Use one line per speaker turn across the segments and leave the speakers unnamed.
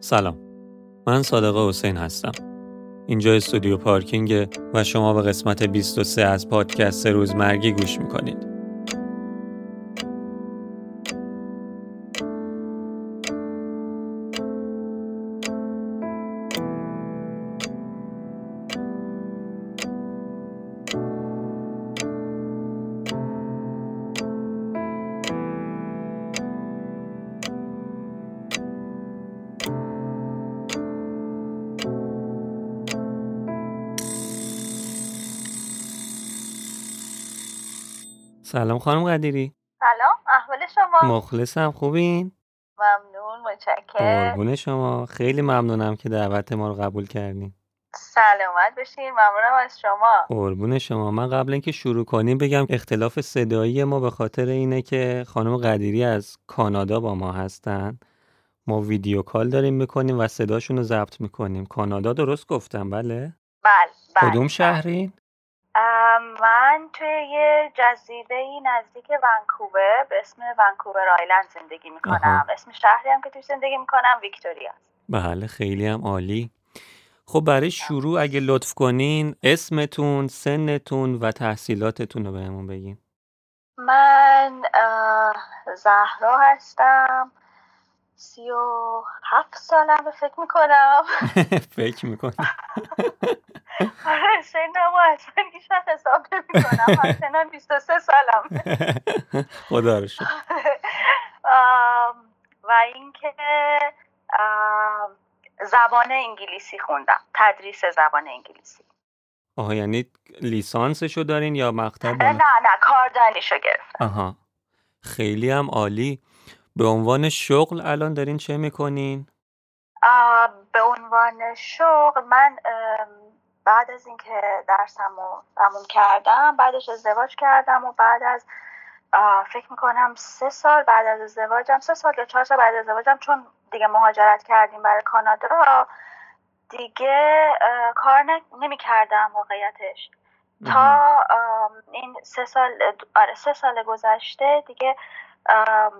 سلام. من صادق حسین هستم. اینجا استودیو پارکینگ و شما به قسمت 23 از پادکست روزمرگی گوش می‌کنید. سلام خانم قدیری.
سلام احوال شما؟
مخلصم خوبین؟
ممنون متشکرم.
قربون شما. خیلی ممنونم که دعوت ما رو قبول کردین.
سلامت بشین ممنونم از شما.
قربون شما. من قبل اینکه شروع کنیم بگم اختلاف صدایی ما به خاطر اینه که خانم قدیری از کانادا با ما هستن. ما ویدیو کال داریم می‌کنیم و صداشون رو ضبط می‌کنیم. کانادا درست گفتم بله؟
بله بله
کدوم شهرین؟
ام، من توی یه جزیره نزدیک ونکوور به اسم ونکوور آیلند زندگی می‌کنم. اسم شهری هم که توش زندگی می‌کنم ویکتوریا
بله خیلی هم عالی. خب برای شروع اگه لطف کنین اسمتون سنتون و تحصیلاتتون رو بهمون بگین.
من زهرا هستم. سی و هفت سالم فکر می‌کنم.
فکر می‌کنم
آره سنم و اصلا وقت حساب نمی‌کنم. همچنان 23 سالم
خدا رو
آم، و اینکه زبان انگلیسی خوندم. تدریس زبان انگلیسی.
آها یعنی لیسانسشو دارین یا مقطع
نه نه کاردانیشو گرفتم.
آها. خیلی هم عالی. به عنوان شغل الان دارین چه می‌کنین؟
به عنوان شغل من بعد از اینکه درسم رو تموم کردم بعدش ازدواج کردم و بعد از فکر می‌کنم سه سال بعد از ازدواجم سه سال یا چهار سال بعد از ازدواجم چون دیگه مهاجرت کردیم برای کانادا دیگه کار نمی کردم واقعیتش. تا این سه سال آره سه سال گذشته دیگه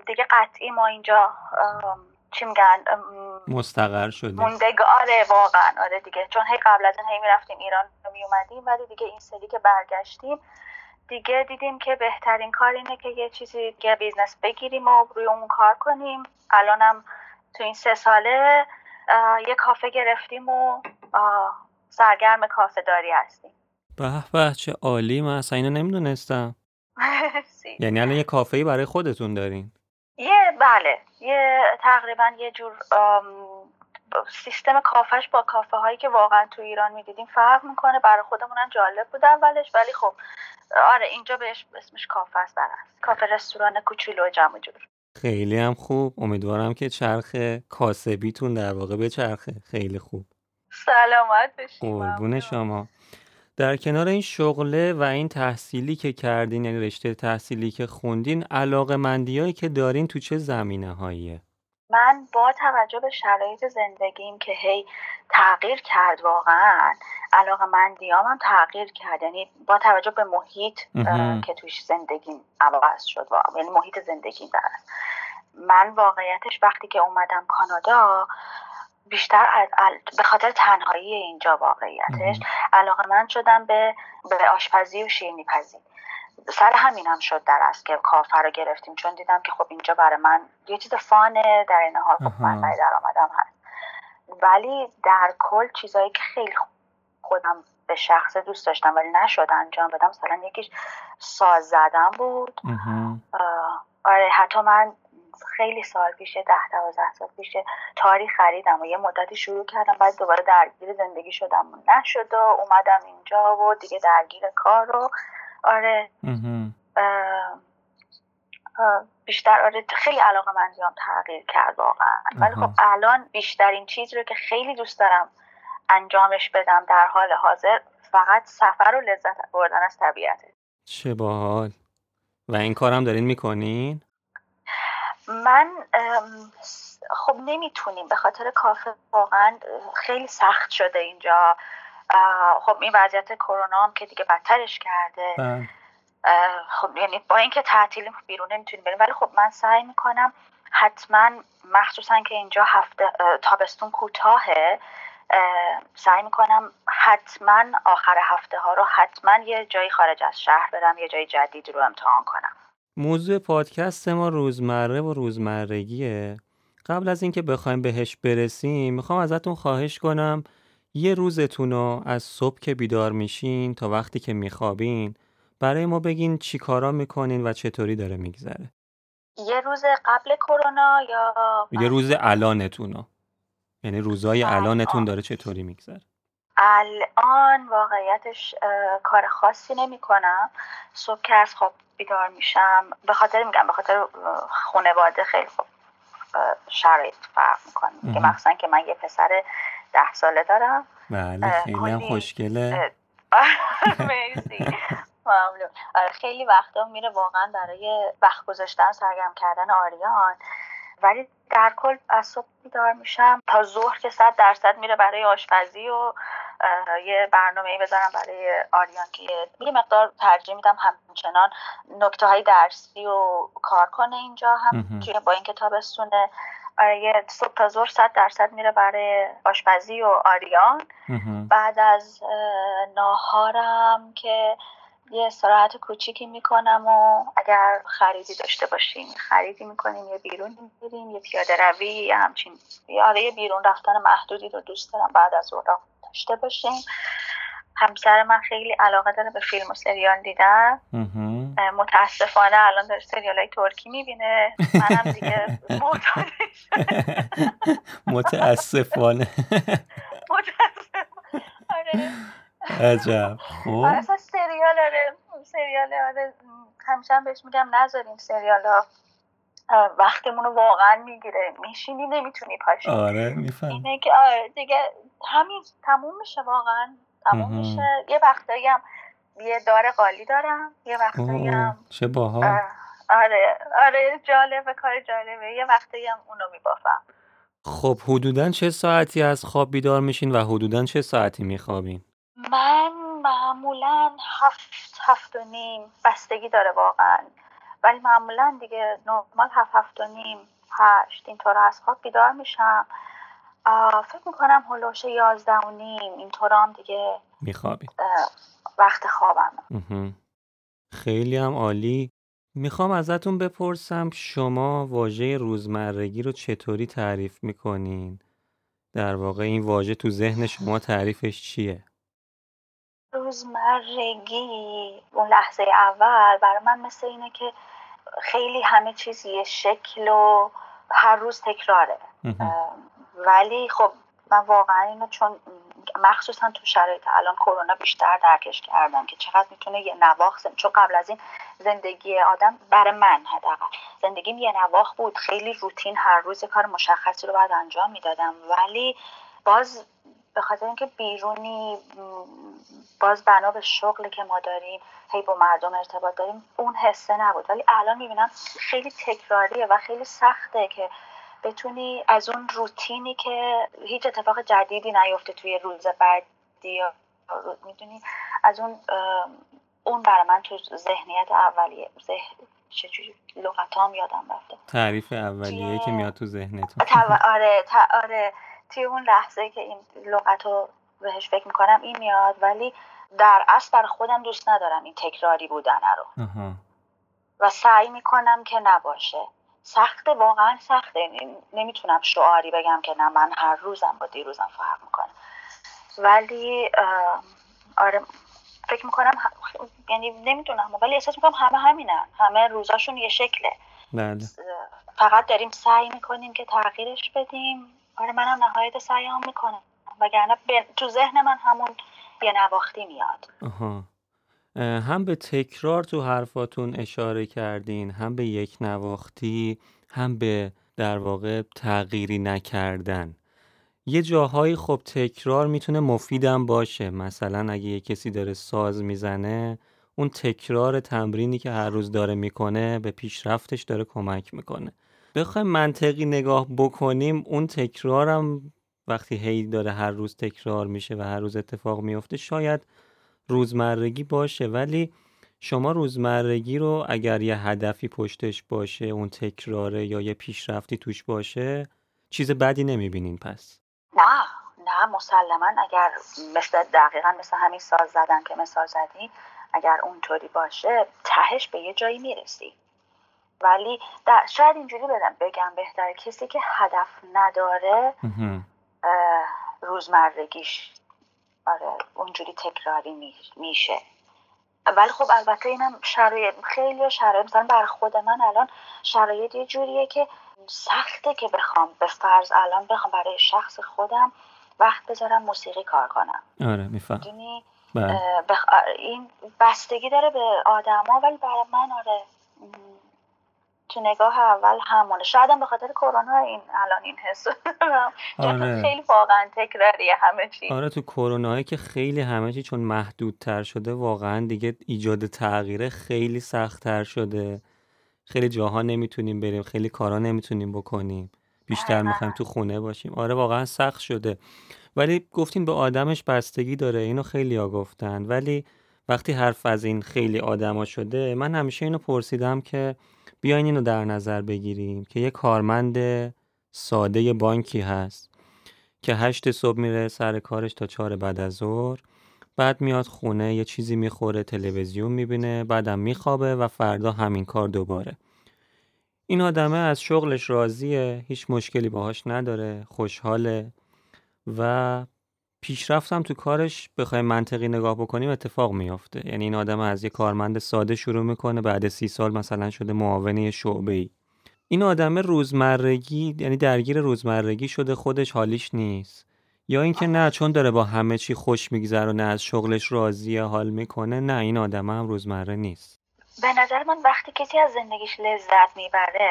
دیگه قطعی ما اینجا چی میگن؟
مستقر شدین
موندگ آره واقعا. آره دیگه. چون هی قبل از این هی می‌رفتیم ایران می اومدیم ولی دیگه این سری که برگشتیم دیگه دیدیم که بهترین کار اینه که یه چیزی که business بگیریم و روی اون کار کنیم. الانم تو این سه ساله یه کافه گرفتیم و سرگرم کافه داری هستیم.
به به چه عالی. من اصلا اینو نمی‌دونستم.
مرسی.
یعنی الان یه کافه‌ای برای خودتون دارین؟
یه بله. یه تقریبا یه جور سیستم کافش با کافه هایی که واقعا تو ایران می‌دیدیم فرق می‌کنه. برای خودمونم جالب بود اولش ولی خب آره اینجا بهش اسمش کافه است در اصل. کافه رستوران کوچولو جمع جور.
خیلی هم خوب. امیدوارم که چرخ کاسبیتون در واقع به چرخه. خیلی خوب.
سلامت بشی
قربون. شما. در کنار این شغله و این تحصیلی که کردین یعنی رشته تحصیلی که خوندین علاقه مندیایی که دارین تو چه زمینه هاییه
من با توجه به شرایط زندگیم که هی تغییر کرد واقعا علاقه مندیام هم تغییر کرد یعنی با توجه به محیط. که توش زندگیم عوض شد واقعا یعنی محیط زندگیم در اصل. من واقعیتش وقتی که اومدم کانادا بیشتر از- ال- به خاطر تنهایی اینجا واقعیتش. علاقه من شدم به به آشپزی و شیرینی پزی. سر همینم شد در است که کافه رو گرفتیم. چون دیدم که خب اینجا برای من یه چیز فانه در این حال. خب
آها.
منبع درآمدم هست. ولی در کل چیزایی که خیلی خودم به شخص دوست داشتم ولی نشد انجام بدم مثلا یکیش ساز زدن بود. آره حتی من خیلی سال پیشه ده دوازده سال پیشه. تاریخ خریدم و یه مدتی شروع کردم بعد دوباره درگیر زندگی شدم. و نشد و اومدم اینجا و دیگه درگیر کار رو آره. اه، بیشتر آره خیلی علاقه مندیام تغییر کرد واقعا. ولی. خب الان بیشترین چیز رو که خیلی دوست دارم انجامش بدم در حال حاضر فقط سفر و لذت بردن از طبیعته.
چه باحال. و این کارم دارین می‌کنین؟
من خب نمی‌تونیم به خاطر کافه واقعا خیلی سخت شده اینجا. خب این وضعیت کرونا هم که دیگه بدترش کرده.
بله.
اه، خب یعنی با اینکه تعطیلیم بیرون نمی‌تونیم بریم. ولی خب من سعی می‌کنم حتما مخصوصا که اینجا هفته تابستون کوتاهه سعی می‌کنم حتما آخر هفته ها رو حتما یه جایی خارج از شهر برم یه جای جدید رو امتحان کنم.
موضوع پادکست ما روزمره و روزمرگیه. قبل از اینکه بخوایم بهش برسیم می‌خوام ازتون خواهش کنم یه روزتون رو از صبح که بیدار میشین تا وقتی که میخوابین برای ما بگین چی کارا می‌کنین و چطوری داره میگذره.
یه روز قبل کرونا یا
یه روز الانتون یعنی روزای الانتون داره چطوری میگذره.
الان واقعیتش کار خاصی نمی کنم صبح که از خواب بیدار میشم به خاطر میگم به خاطر خانواده خیلی خوب شرایط فرق می‌کنه. که مخصوصا که من یه پسر ده ساله دارم.
بله خیلی هم خوشگله.
مرسی. ممنون. آره خیلی وقتا میره واقعا برای وقت گذاشتن سرگرم کردن آریان. ولی در کل از صبح بیدار میشم تا ظهر که صد درصد میره برای آشپزی و یه برنامه ای بذارم برای آریان که یه مقدار ترجیح میدم همچنان نکته های درسی و کار کنه اینجا هم که با این کتاب سونه یه صبح تا ظهر صد درصد میره برای آشپزی و آریان. بعد از ناهارم که یه استراحت کوچیکی می‌کنم و اگر خریدی داشته باشیم خریدی می‌کنیم یه بیرون میریم یه پیاده روی یه همچین یه بیرون رفتن محدودی رو دوست دارم بعد از اتاق داشته باشیم. همسر من خیلی علاقه داره به فیلم و سریال دیدن. متاسفانه الان داره سریال های ترکی می‌بینه. منم دیگه
متاسفانه.
متاسفانه. آره.
عجب.
خب. اصلا سریال آره سریال آره همیشه هم بهش میگم نذاریم سریال ها وقتمون رو واقعا می‌گیره. میشینی نمی‌تونی پاشی
آره میفهم
اینه که آره دیگه همین تموم میشه واقعا. تموم میشه. یه وقتایی هم یه دار قالی دارم یه وقتایی هم
چه باها
آره آره جالبه کار جالبه یه وقتایی هم اونو میبافم.
خب حدودا چه ساعتی از خواب بیدار میشین و حدودا چه ساعتی میخوابین؟
من معمولا هفت هفت و نیم بستگی داره واقعا. ولی معمولا دیگه نرمال هفت هفت و نیم هشت اینطور از خواب بیدار میشم. فکر می‌کنم هلوش یازده و نیم اینطور هم دیگه
میخوابی.
وقت خوابم
خیلی هم عالی. می‌خوام ازتون بپرسم شما واژه روزمرگی رو چطوری تعریف می‌کنین؟ در واقع این واژه تو ذهن شما تعریفش چیه؟
روزمرگی اون لحظه اول برای من مثل اینه که خیلی همه چیز یه شکل و هر روز تکراره. ولی خب من واقعا اینو چون مخصوصا تو شرایط الان کرونا بیشتر درکش کردم که چقدر می‌تونه یه نواخ چون قبل از این زندگی آدم برای من حداقل زندگیم یه نواخ بود. خیلی روتین هر روز کار مشخصی رو باید انجام می‌دادم. ولی باز به خاطر اینکه بیرونی باز بنا به شغلی که ما داریم هی با مردم ارتباط داریم اون حسه نبود. ولی الان می‌بینم خیلی تکراریه و خیلی سخته که بتونی از اون روتینی که هیچ اتفاق جدیدی نیفته توی روز بعدی می‌دونی از اون اون برای من تو ذهنیت اولیه. ذهن چجوری لغتام یادم رفته.
تعریف اولیه که میاد تو ذهنت
آره آره. توی اون لحظه که این لغت رو بهش فکر می‌کنم این میاد ولی در اصل بر خودم دوست ندارم این تکراری بودن رو. و سعی می‌کنم که نباشه. سخته واقعا سخته. نمی‌تونم شعاری بگم که نه من هر روزم با دیروزم فرق می‌کنه. ولی آره فکر می‌کنم یعنی نمی‌دونم ولی احساس می‌کنم همه همینن. همه روزاشون یه شکله.
بله.
فقط داریم سعی می‌کنیم که تغییرش بدیم. آره منم نهایت سعیام می‌کنم. وگرنه تو ذهن من همون یه نواختی میاد.
آها. هم به تکرار تو حرفاتون اشاره کردین هم به یک نواختی هم به در واقع تغییری نکردن. یه جاهایی خب تکرار می‌تونه مفیدم باشه. مثلا اگه یه کسی داره ساز می‌زنه اون تکرار تمرینی که هر روز داره می‌کنه به پیشرفتش داره کمک می‌کنه. بخوایم منطقی نگاه بکنیم اون تکرارم وقتی هی داره هر روز تکرار میشه و هر روز اتفاق میفته شاید روزمرگی باشه. ولی شما روزمرگی رو اگر یه هدفی پشتش باشه اون تکراره یا یه پیشرفتی توش باشه چیز بدی نمی‌بینین پس.
نه نه مسلما اگر مثل دقیقا مثل همین ساز زدن که مثال زدی اگر اونطوری باشه تهش به یه جایی می‌رسی. ولی شاید اینجوری بدم بگم بهتره کسی که هدف نداره روزمرگیش. آره اونجوری تکراری میشه. ولی خب البته اینم شرایط خیلی شرایط مثلا بر خود من الان شرایط یه جوریه که سخته که بخوام به فرض الان بخوام برای شخص خودم وقت بذارم موسیقی کار کنم.
آره میفهم.
بله. بخ... این بستگی داره به آدما ولی برای من آره تو نگاه اول همونه. شاید هم به خاطر کرونا این الان این حس آره. خیلی واقعا تکراریه همه چی.
آره تو کرونا که خیلی همه چی چون محدودتر شده واقعا دیگه ایجاد تغییره خیلی سختتر شده. خیلی جاها نمی‌تونیم بریم خیلی کارا نمی‌تونیم بکنیم. بیشتر می‌خوایم تو خونه باشیم. آره واقعا سخت شده. ولی گفتین به آدمش بستگی داره. اینو خیلی ها گفتن. ولی وقتی حرف از این خیلی آدما شده من همیشه اینو پرسیدم که بیاین اینو در نظر بگیریم که یه کارمند ساده بانکی هست که هشت صبح میره سر کارش تا چهار بعد از ظهر. بعد میاد خونه یه چیزی می‌خوره تلویزیون می‌بینه بعدم میخوابه و فردا همین کار دوباره. این آدمه از شغلش راضیه هیچ مشکلی باهاش نداره خوشحاله و پیشرفتم تو کارش بخوایم منطقی نگاه بکنیم اتفاق میافته. یعنی این آدم از یه کارمند ساده شروع می‌کنه بعد سی سال مثلا شده معاون شعبه ای این آدم روزمرگی یعنی درگیر روزمرگی شده خودش حالیش نیست. یا اینکه نه چون داره با همه چی خوش میگذره و از شغلش راضیه حال می‌کنه نه این آدم هم روزمره نیست.
به نظر من وقتی کسی از زندگیش لذت می‌بره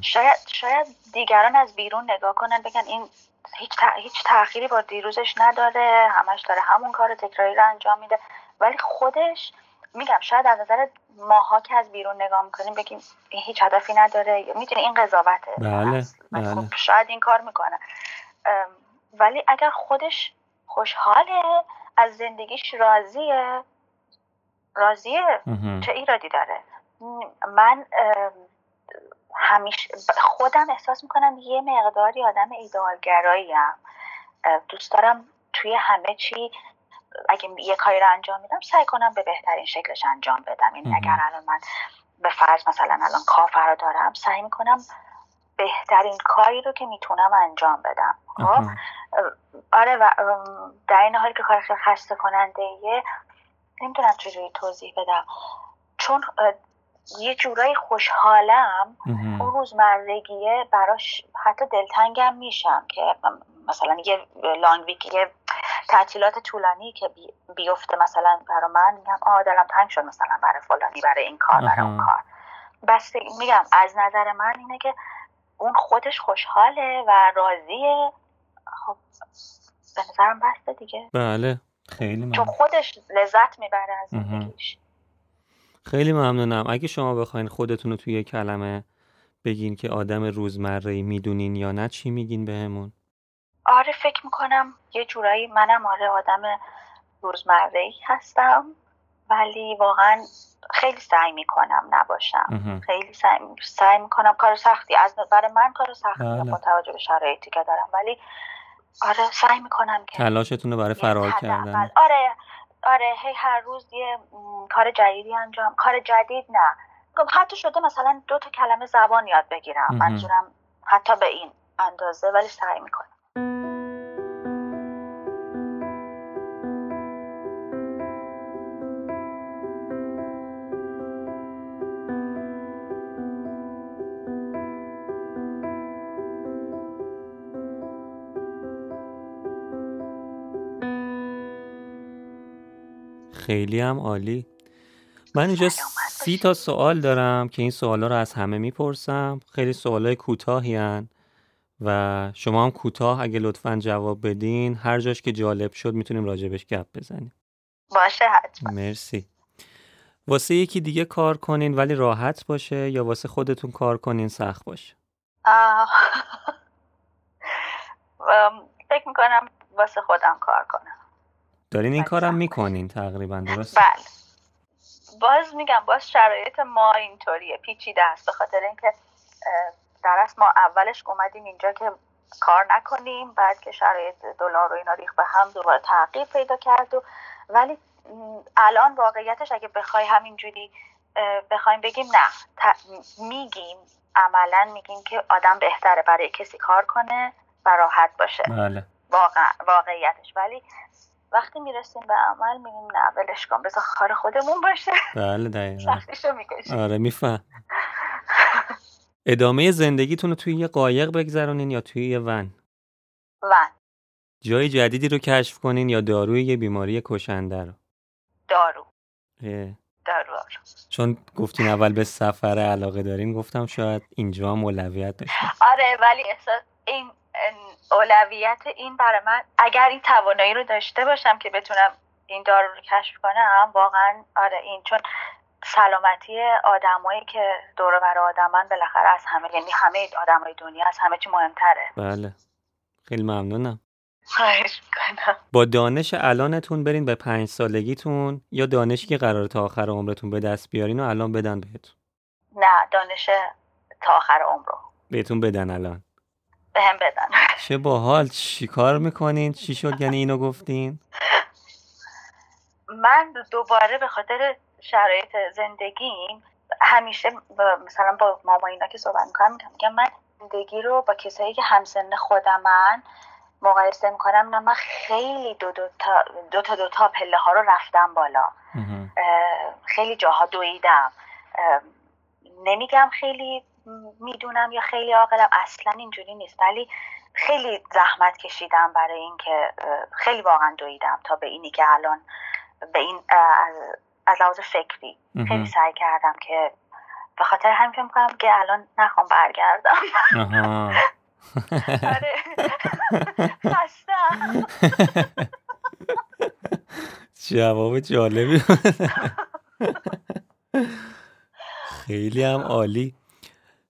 شاید شاید دیگران از بیرون نگاه کنن بگن این هیچ, هیچ تأخیری با دیروزش نداره همش داره همون کار تکراری رو انجام میده. ولی خودش میگم شاید از نظر ماها که از بیرون نگاه می‌کنیم بگیم هیچ هدفی نداره. می‌تونه این قضاوته.
بله, بله.
خب شاید این کار می‌کنه. ولی اگر خودش خوشحاله از زندگیش راضیه راضیه چه ایرادی داره؟ من همیشه خودم احساس می‌کنم یه مقداری آدم ایدئالگرایی هم دوست دارم توی همه چی اگه یه کاری رو انجام میدم سعی کنم به بهترین شکلش انجام بدم. این اگر الان من به فرض مثلا الان کافر رو دارم سعی می‌کنم بهترین کاری رو که می‌تونم انجام بدم. خب؟ آره و در این حالی که کار خیلی خسته کننده یه نمی‌تونم چجوری توضیح بدم. چون یه جورایی خوشحالم. اون روزمرگیه براش حتی دلتنگم میشم که مثلا یه لانگ ویک یه تعطیلات طولانی که بیفته مثلا برای من میگم آه دلم تنگ شد مثلا برای فلانی برای این کار برای اون کار. بس میگم از نظر من اینه که اون خودش خوشحاله و راضیه. خب به نظرم بسته دیگه.
بله. خیلی
چون خودش لذت می‌بره از زندگیش.
خیلی ممنونم. اگه شما بخواین خودتون رو توی کلمه بگین که آدم روزمره می‌دونین یا نه چی میگین بهمون؟
آره فکر می‌کنم یه جورایی منم آره آدم روزمره هستم ولی واقعا خیلی سعی می‌کنم نباشم. خیلی سعی, سعی می‌کنم کار سختی از برای من کار سختی بله. با توجه به شرایطی که دارم. ولی آره سعی می‌کنم که
تلاشتون رو برای فرار کردن.
آره آره هی هر روز یه کار جدیدی انجام کار جدید نه. خب، حتی شده مثلا دو تا کلمه زبان یاد بگیرم منظورم حتی به این اندازه ولی سعی می‌کنم.
خیلی هم عالی. من اینجا سی تا سوال دارم که این سوالا رو از همه می‌پرسم. خیلی سوالای کوتاهی و شما هم کوتاه اگه لطفا جواب بدین. هر جاش که جالب شد می‌تونیم راجبش گپ بزنیم.
باشه حتما.
مرسی. واسه یکی دیگه کار کنین ولی راحت باشه یا واسه خودتون کار کنین سخت باشه؟
فکر می‌کنم واسه خودم کار کنم.
دارین این کارم می‌کنین تقریبا درست؟
بله. باز میگم باز شرایط ما اینطوریه. پیچیده است. به خاطر اینکه در اصل ما اولش اومدیم اینجا که کار نکنیم بعد که شرایط دلار و اینا ریخ به هم دوباره تغییر پیدا کرد و ولی الان واقعیتش اگه بخوای همینجوری بخوایم بگیم نه. میگیم عملا میگیم که آدم بهتره برای کسی کار کنه و راحت باشه.
بله.
واقع... واقعیتش. ولی وقتی می‌رسیم به عمل میگیم نه ولش کن بذار کار خودمون باشه.
بله دقیقا.
می‌کشیم.
آره میفهم. ادامه زندگیتون رو توی یه قایق بگذرونین یا توی یه ون؟
ون.
جای جدیدی رو کشف کنین یا داروی یه بیماری کشنده رو؟
دارو.
اه.
دارو
چون گفتین اول به سفر علاقه دارین گفتم شاید اینجا هم اولویت داشته
آره ولی احساس این اولویت این برای من اگر این توانایی رو داشته باشم که بتونم این دارو رو کشف کنم واقعا آره این چون سلامتی آدمایی که دور بر آدمن بالاخره از همه یعنی همه آدمای دنیا از همه چی مهمتره.
بله. خیلی ممنونم.
خواهش می‌کنم.
با دانش الانتون برین به پنج سالگیتون یا دانشی که قرار تا آخر عمرتون به دست بیارین و الان بدن بهتون؟
نه دانش تا آخر عمر رو
بهتون بدن الان.
بهم بدن.
چه باحال. چی کار می‌کنین؟ چی شد؟ یعنی اینو گفتین؟
من دوباره به خاطر شرایط زندگیم همیشه با مثلا با ماما اینا که صحبت می‌کنم میگم من زندگی رو با کسایی که همسن خودمن مقایسه می‌کنم. نه من خیلی دو دو تا دو تا, دو تا پله ها رو رفتم بالا. خیلی جاها دویدم. نمیگم خیلی می‌دونم یا خیلی عاقلم. اصلا اینجوری نیست. ولی خیلی زحمت کشیدم برای اینکه خیلی واقعا دویدم تا به اینی که الان به این از لحاظ فکری خیلی سعی کردم که به خاطر همین فکر می‌کنم که الان نخوام برگردم. آره. خستم
جواب جالبی خیلی هم عالی.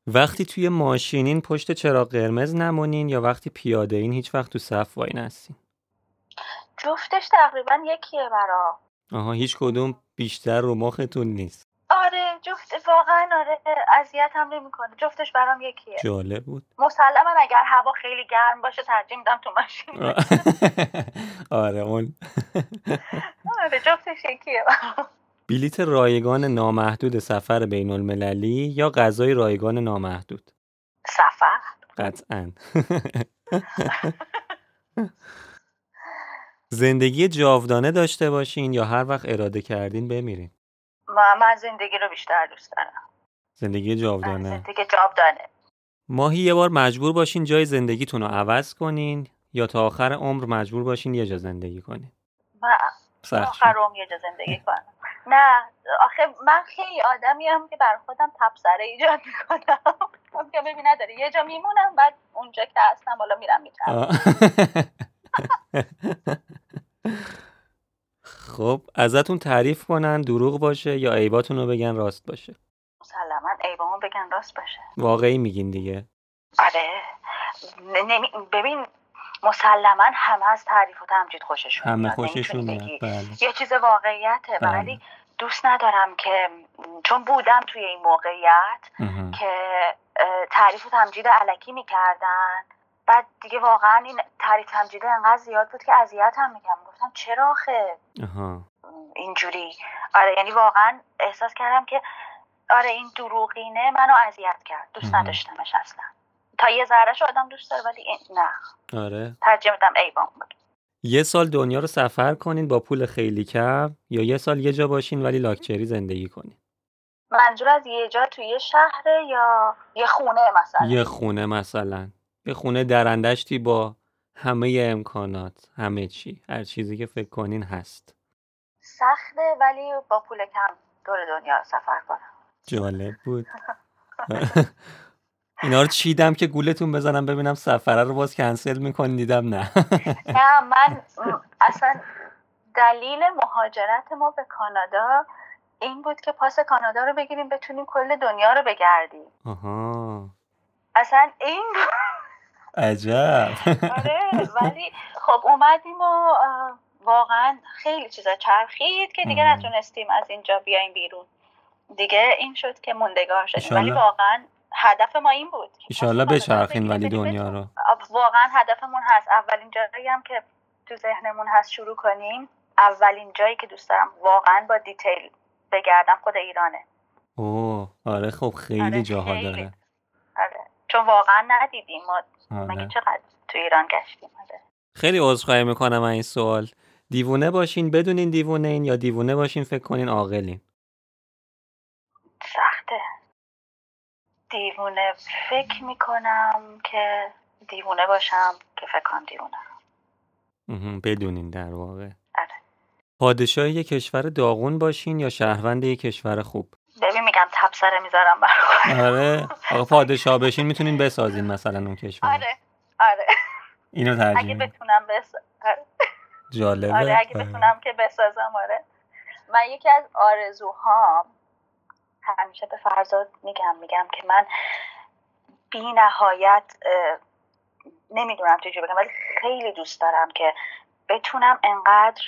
وقتی توی ماشینین پشت چراغ قرمز نمونین یا وقتی پیاده این هیچ وقت تو صف وای نستین؟
جفتش تقریبا یکیه برا.
آها هیچ کدوم بیشتر رو مختون نیست.
آره جفت واقعا آره اذیت هم نمی‌کنه. جفتش برام یکیه.
جالب بود.
مسلما اگر هوا خیلی گرم باشه ترجیح میدم تو ماشین
آره اون.
آره جفتش یکیه
بلیت رایگان نامحدود سفر بین المللی یا غذای رایگان نامحدود؟
سفر؟
قطعا. زندگی جاودانه داشته باشین یا هر وقت اراده کردین بمیرین؟
من زندگی رو بیشتر دوست دارم.
زندگی جاودانه.
زندگی جاودانه.
ماهی یه بار مجبور باشین جای زندگیتون رو عوض کنین یا تا آخر عمر مجبور باشین یه جا زندگی کنین؟
من آخر عمر یه جا زندگی کنم. نه آخه من خیلی آدمی هم که بر خودم تبصره ایجاد می‌کنم. که ببین نداره یه جا میمونم بعد اونجا که هستم بالا میرم میترم
خب ازتون تعریف کنن دروغ باشه یا عیباتون رو بگن راست باشه.
مسلما عیبامون بگن راست باشه.
واقعی میگین دیگه.
آره. نمی... ببین مسلما همه از تعریف و تمجید خوششون
همه خوششون بله.
یه چیز واقعیته
بله.
ولی دوست ندارم که چون بودم توی این موقعیت که تعریف و تمجید علکی می‌کردن. بعد دیگه واقعا این تعریف تمجیده انقدر زیاد بود که اذیت هم میگم گفتم چرا آخه؟ اینجوری. آره یعنی واقعا احساس کردم که آره این دروغینه منو اذیت کرد. دوست نداشتمش اصلا. تا یه ذرهش آدم دوست داره ولی نه.
آره.
ترجمه میدم ایوان بود
یه سال دنیا رو سفر کنین با پول خیلی کم یا یه سال یه جا باشین ولی لاکچری زندگی کنین؟
منظور از یه جا توی یه شهر یا یه خونه مثلا؟
یه خونه مثلا. یه خونه درندشتی با همه امکانات همه چی. هر چیزی که فکر کنین هست.
سخته ولی با پول کم دور دنیا سفر کنم.
جالب بود. اینا رو چیدم که گولتون بزنم ببینم سفره رو باز کنسل می‌کنی؟ دیدم نه.
نه من اصلا دلیل مهاجرت ما به کانادا این بود که پاس کانادا رو بگیریم بتونیم کل دنیا رو بگردیم.
آها.
اصلا این
عجب.
آره ولی خب اومدیم و واقعا خیلی چیزا چرخید که دیگه نتونستیم از اینجا بیایم بیرون. دیگه این شد که موندگار شدیم. ولی. واقعا هدف ما این بود
ایشالله بچرخین ولی دنیا رو.
واقعا هدفمون هست. اولین جایی هم که تو ذهنمون هست شروع کنیم اولین جایی که دوست دارم واقعا با دیتیل بگردم خود ایرانه.
اوه آره خب خیلی
آره،
جاها
خیلی.
داره.
آره چون واقعا ندیدیم. ما مگه
آره.
چقدر تو ایران گشتیم؟ آره.
خیلی عذرخواهی می‌کنم این سوال. دیوونه باشین بدونین دیوونه این یا دیوونه باشین فکر کنین عاقلین
سخته دیوونه فکر می‌کنم که دیوونه باشم که فکر کنم دیوونه
بدونین در واقع
آره.
پادشاه یک کشور داغون باشین یا شهروند یک کشور خوب
ببین میگم تبصره می‌ذارم برای
آره آقا پادشاه بشین می‌تونین بسازین مثلا اون کشور
آره آره
اینو ترجیح
اگه. بتونم بس آره.
جالبه
آره اگه
آره.
بتونم که بسازم آره من یکی از آرزوهام همیشه به فرزاد میگم میگم که من بی نهایت نمی‌دونم چجوری بگم ولی خیلی دوست دارم که بتونم انقدر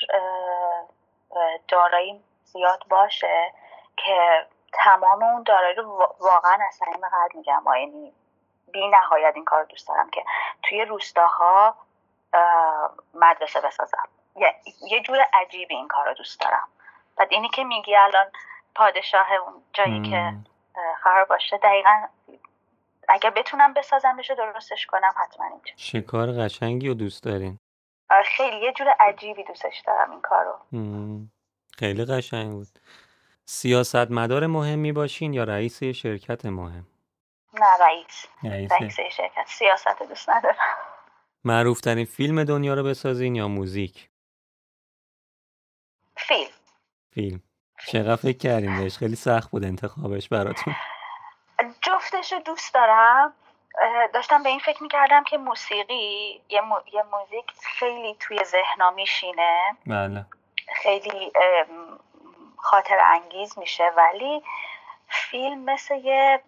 داراییم زیاد باشه که تمام اون دارایی رو وا- واقعا از صمیم قلب میگم. یعنی بی نهایت این کار دوست دارم که توی روستاها اه، مدرسه بسازم. یه جور عجیبی این کار رو دوست دارم. بعد اینی که میگی الان پادشاه اون جایی که
مم.
اه، قرار باشه. دقیقا اگه بتونم بسازمش و درستش کنم حتما اینجا.
شکار قشنگی رو دوست دارین.
آره، خیلی یه جور عجیبی دوستش دارم این کار رو
مم. خیلی قشنگ بود. سیاستمدار مهمی باشین یا رئیس شرکت مهم؟
نه رئیس.
رئیس.
رئیس شرکت. سیاست دوست ندارم.
معروف ترین فیلم دنیا رو بسازین یا موزیک؟
فیلم.
فیلم. چقدر فکر کردین بهش؟ خیلی سخت بود انتخابش براتون.
جفتش رو دوست دارم. داشتم به این فکر می‌کردم که موسیقی یه, مو- یه موزیک خیلی توی ذهنا میشینه.
بله.
خیلی خاطر انگیز میشه. ولی فیلم مثل یه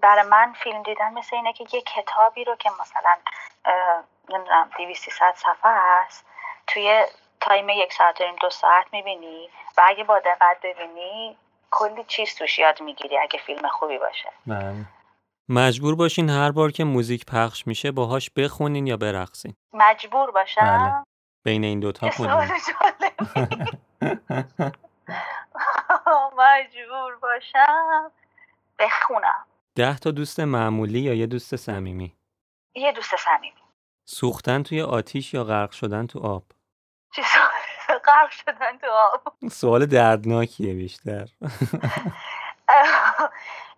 برای من فیلم دیدن مثل اینه که یه کتابی رو که مثلا نمی‌دونم 200 صفحه هست توی تایم یک ساعت نیم دو ساعت می‌بینی. و اگه با دقت ببینی کلی چیز توش یاد می‌گیری اگه فیلم خوبی باشه.
بله. مجبور باشین هر بار که موزیک پخش میشه باهاش بخونین یا برقصین.
مجبور باشم.
بین این دوتا
جالبی. مجبور باشم. بخونم.
ده تا دوست معمولی یا یه دوست صمیمی؟
یه دوست صمیمی.
سوختن توی آتیش یا غرق شدن تو آب؟
سوال غرق شدن تو آب.
سوال دردناکیه بیشتر.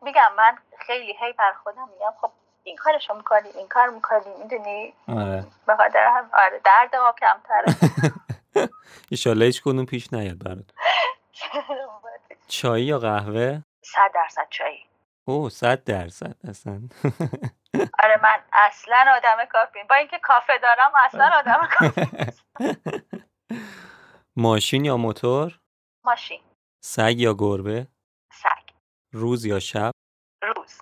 میگم من خیلی هی بر خودم میگم خب این کارشو می‌کنی این کار می‌کنی می‌دونی؟
آره.
به خاطر هم آره درد آب کمتره.
ایشالله هیچ کدوم پیش نیاد برات. چای یا قهوه؟
صد درصد چایی.
اوه صد درصد اصلا.
آره من اصلا آدم کافی با اینکه کافه دارم اصلا آدم کافی
ماشین یا موتور؟
ماشین.
سگ یا گربه؟
سگ.
روز یا شب؟
روز.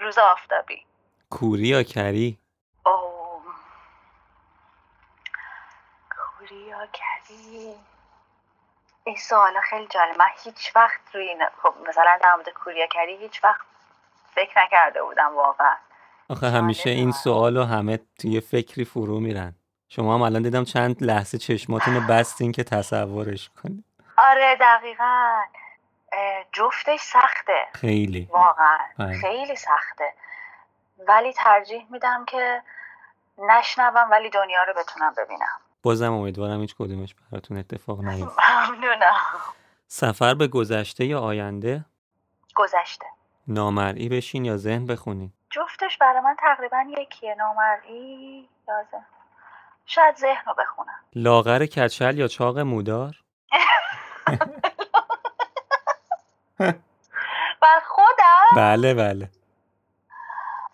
روز آفتابی.
کوری یا کری؟
اوه. کوریا کری. این سوالا خیلی جالب. من هیچ وقت روی این خب مثلا در مورد کوریا کری هیچ وقت فکر نکرده بودم واقعا.
آخه همیشه این
جالبه.
سوال رو همه توی فکری فرو میرن. شما هم الان دیدم چند لحظه چشماتون رو بستین که تصورش کنید.
آره دقیقا. جفتش سخته.
خیلی.
واقعا.
بله.
خیلی سخته. ولی ترجیح میدم که نشنوم ولی دنیا رو بتونم ببینم.
بازم امیدوارم هیچ کدومش براتون اتفاق نیفته.
ممنونم.
سفر به گذشته یا آینده؟
گذشته.
نامرئی بشین یا ذهن بخونین.
جفتش برای من تقریبا یکیه. نامرئی یا ذهن. شاید ذهن رو بخونم
لاغر کچل یا چاق مودار؟
بر خودم؟
بله بله.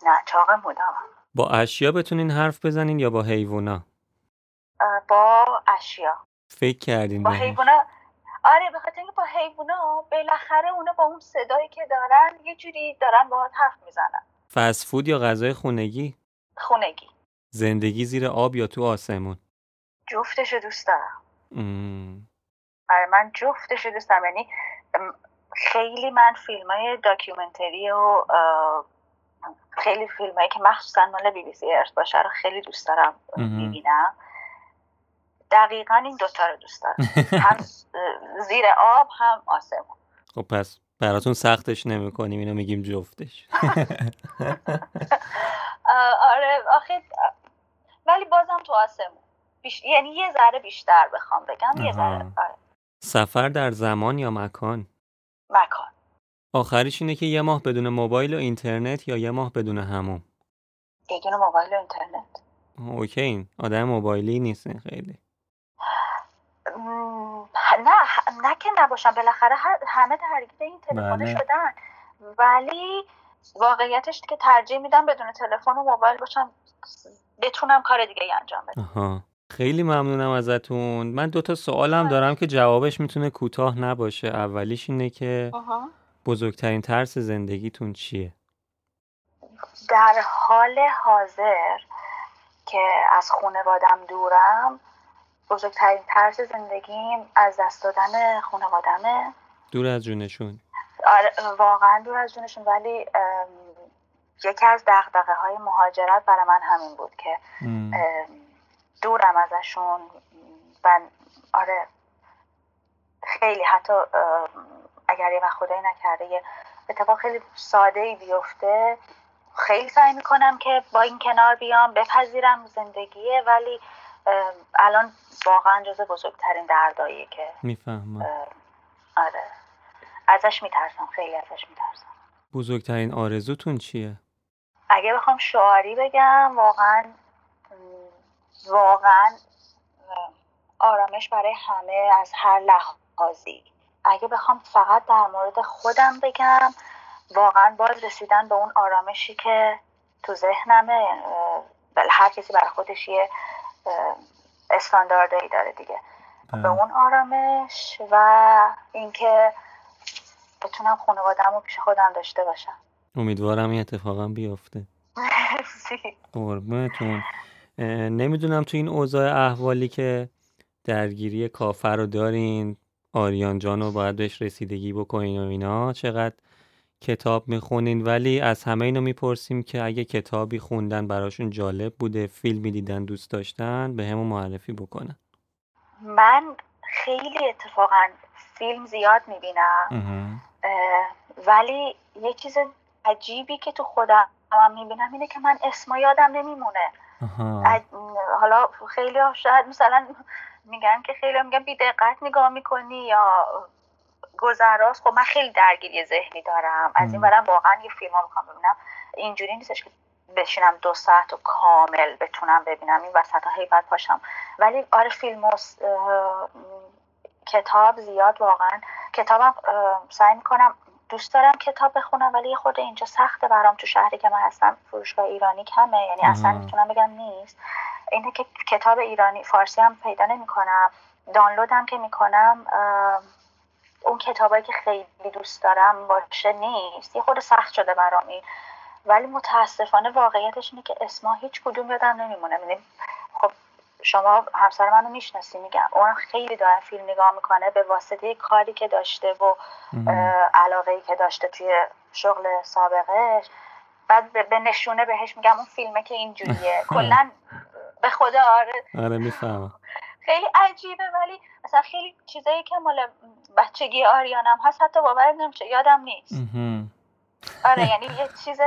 نه چاق مودم
با اشیا بتونین حرف بزنین یا با حیوونا؟
با اشیا.
فکر کردین
با حیوونا؟ آره به خاطر اینکه با حیوونا بالاخره اونا با اون صدایی که دارن یه جوری دارن باهات حرف می‌زنن.
فست فود یا غذای خونگی؟
خونگی.
زندگی زیر آب یا تو آسمون؟
جفتش رو دوست دارم. آره من جفتش رو دوست دارم. یعنی خیلی من فیلم های documentary و خیلی فیلم هایی که مخصوصا مال BBC Earth باشه رو خیلی دوست دارم می‌بینم. دقیقا این دوتا رو دوست دارم. هم زیر آب هم آسمون.
خب پس براتون سختش نمی کنیم اینو میگیم جفتش.
آره آخه ولی بازم تو آسمون. بیش... یعنی یه ذره بیشتر بخوام بگم یه ذره آره.
سفر در زمان یا مکان؟
مکان.
آخریش اینه که یه ماه بدون موبایل و اینترنت یا یه ماه بدون هموم؟
بدون موبایل و اینترنت.
اوکی. این آدم موبایلی نیستین خیلی.
نه نه که نباشم. بالاخره همه درگیر این تلفن بله. شدن. ولی واقعیتش که ترجیح میدم بدون تلفن و موبایل باشم بتونم کار دیگه انجام بدم.
خیلی ممنونم ازتون. من دوتا سوالم دارم که جوابش می‌تونه کوتاه نباشه. اولیش اینه که بزرگترین ترس زندگیتون چیه؟
در حال حاضر که از خانوادم دورم بزرگترین ترس زندگیم از دست دادن خانوادمه.
دور از جونشون.
آره واقعا دور از جونشون ولی یکی از دقدقه های مهاجرت برای من همین بود که دورم ازشون و آره خیلی حتی اگر یه وقت خدایی نکرده یه اتفاق خیلی ساده ای بیفته خیلی سعی می‌کنم که با این کنار بیام بپذیرم زندگیه ولی الان واقعا جز بزرگترین دردایی که
می‌فهمم.
آره. ازش میترسم خیلی ازش میترسم.
بزرگترین آرزوتون چیه؟
اگه بخوام شعاری بگم واقعا واقعا آرامش برای همه از هر لحاظی. اگه بخوام فقط در مورد خودم بگم واقعا باز رسیدن به اون آرامشی که تو ذهنمه هر کسی برای خودش یه استانداردهایی داره دیگه. به اون آرامش و اینکه بتونم خانوادم رو پیش خودم داشته باشم.
امیدوارم این اتفاقا بیفته. قربونتون. نمی‌دونم تو این اوضاع احوالی که درگیری کافر رو دارین آریان جان رو باید بهش رسیدگی بکنین و اینا چقدر کتاب می‌خونین. ولی از همه اینو می‌پرسیم که اگه کتابی خوندن براشون جالب بوده فیلمی دیدن دوست داشتن به همون معرفی بکنن.
من خیلی اتفاقا فیلم زیاد می‌بینم. ولی یه چیز عجیبی که تو خودم می‌بینم اینه که من اسما یادم نمیمونه. حالا خیلی شاید مثلا میگن که خیلی میگن بی دقت نگاه می‌کنی یا گذراست. خب من خیلی درگیری ذهنی دارم. از این برم واقعا یه فیلم ها می‌خوام ببینم. اینجوری نیستش که بشینم دو ساعت و کامل بتونم ببینم. این وسط ها هی پاشم ولی آره فیلم و کتاب زیاد واقعا. کتابم سعی می‌کنم دوست دارم کتاب بخونم ولی خورده اینجا سخته برام تو شهری که من هستم. فروشگاه ایرانی کمه یعنی اصلا می‌تونم بگم نیست. اینه که کتاب ایرانی فارسی هم پیدا نمی‌کنم. دانلودم که می‌کنم اون کتابایی که خیلی دوست دارم باشه نیست. یه خود سخت شده برام این. ولی متاسفانه واقعیتش اینه که اسما هیچ کدوم یادم نمیمونه. یعنی خب شما همسر منو می‌شناسی میگم. اون خیلی داره فیلم نگاه می‌کنه به واسطه کاری که داشته و علاقه ای که داشته توی شغل سابقش بعد به نشونه بهش میگم اون فیلمه که اینجوریه. کلا به خدا آره.
آره می‌فهمم.
خیلی عجیبه ولی مثلا خیلی چیزایی که مال بچگی آریانم هست حتی باور نمیشه یادم نیست. آره یعنی یه چیز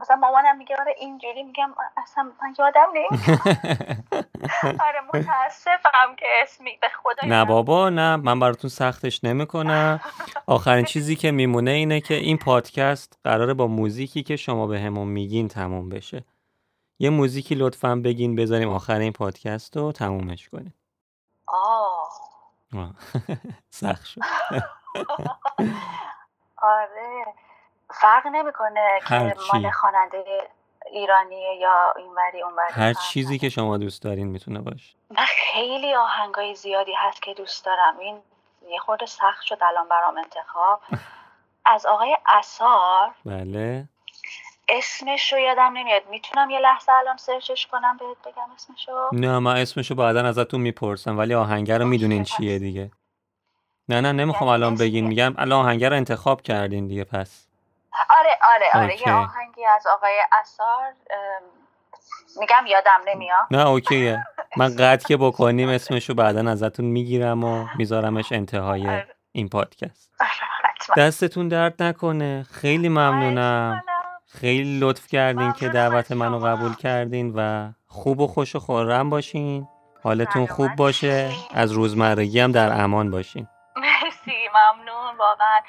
مثلا مامانم میگه آره اینجوری میگم اصلا من یادم نیست آره متاسفم که اسمی به خدا
نه بابا نه من براتون سختش نمی‌کنم. آخرین چیزی که میمونه اینه که این پادکست قراره با موزیکی که شما به همون میگین تموم بشه. یه موزیکی لطفا بگین بذاریم آخر این پادکست رو تمومش کنیم.
آه.
سخت شد.
آره. فرق نمی‌کنه که مال خواننده ایرانیه یا اینوری اونوری
هر چیزی که شما دوست دارین می‌تونه باشه.
من خیلی آهنگای زیادی هست که دوست دارم. این یه خورده سخت شد الان برام انتخاب. از آقای اسار
بله.
اسمش رو یادم نمیاد. می‌تونم یه لحظه الان سرچش کنم بهت بگم اسمشو.
نه من اسمشو بعدا ازتون می‌پرسم ولی آهنگر رو می‌دونین چیه دیگه. نه نه نمی‌خوام
یعنی
الان بگین. میگم الان آهنگر رو انتخاب کردین دیگه پس.
آره آره آره.
اوکی.
یه آهنگی از آقای اثار میگم یادم نمیاد.
نه اوکیه من قطع که بکنیم اسمشو بعدا ازتون می‌گیرم و میذارمش انتهای
آره.
این پادکست.
آره،
دستتون درد نکنه. خیلی ممنونم. خیلی لطف کردین که دعوت منو. قبول کردین و خوب و خوش و خورم باشین. حالتون خوب باشه. از روزمرگی هم در امان باشین.
ممنون واقعا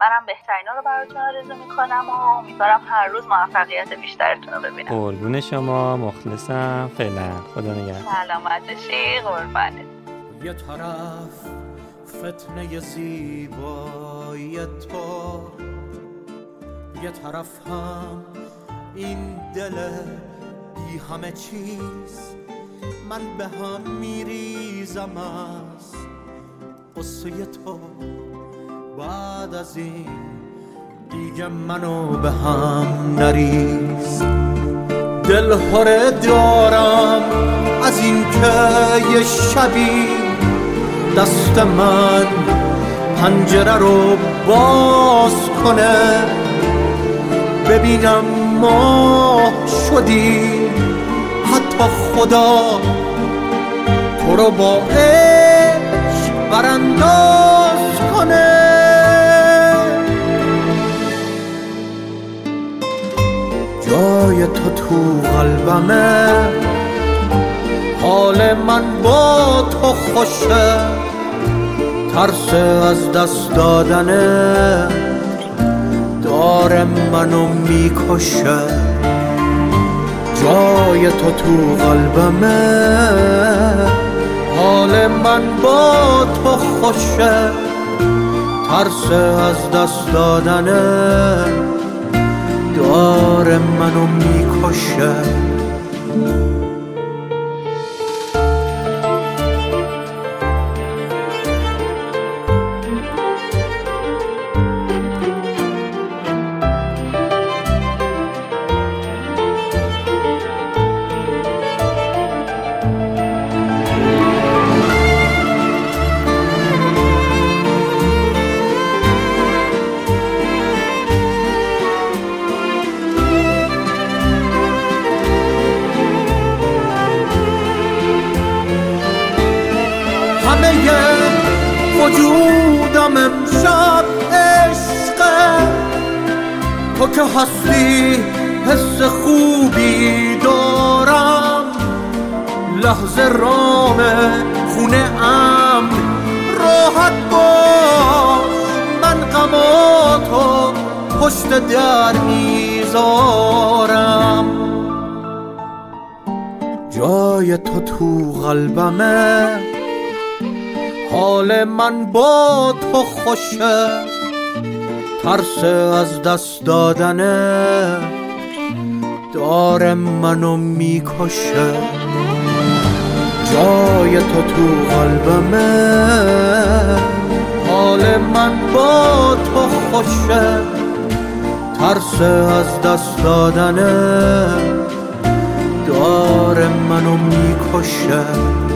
منم بهترین رو براتون آرزو می‌کنم و امیدوارم هر روز موفقیت بیشترتون رو ببینم.
قربون شما مخلصم. فعلا. خدا نگهدار.
سلامت باشی قربانت.
یه طرف فتنه زیبایی تو یه طرف هم این دل بی همه چیز. من به هم میریزم از قصه تو. بعد از این دیگه منو به هم نریز. دل هره دارم از این که یه شبی دست من پنجره رو باز کنه. ببینم ما شدی حتی خدا تو رو با عشق برانداز کنه. جای تو تو قلبمه. حال من با تو خوشه. ترس از دست دادنه. داره منو می‌کشه. جای تو تو قلبمه. حال من با تو خوشه. ترس از دست دادنه. داره منو می‌کشه وجودم امشب عشقه تو که هستی حس خوبی دارم. لحظه رام خونه ام راحت باش. من غماتو پشت در می‌ذارم. جای تو تو قلبمه. حال من با تو خوشه ترس از دست دادنه داره منو می‌کشه. جای تو تو قلبمه. حال من با تو خوشه ترس از دست دادنه داره منو می‌کشه.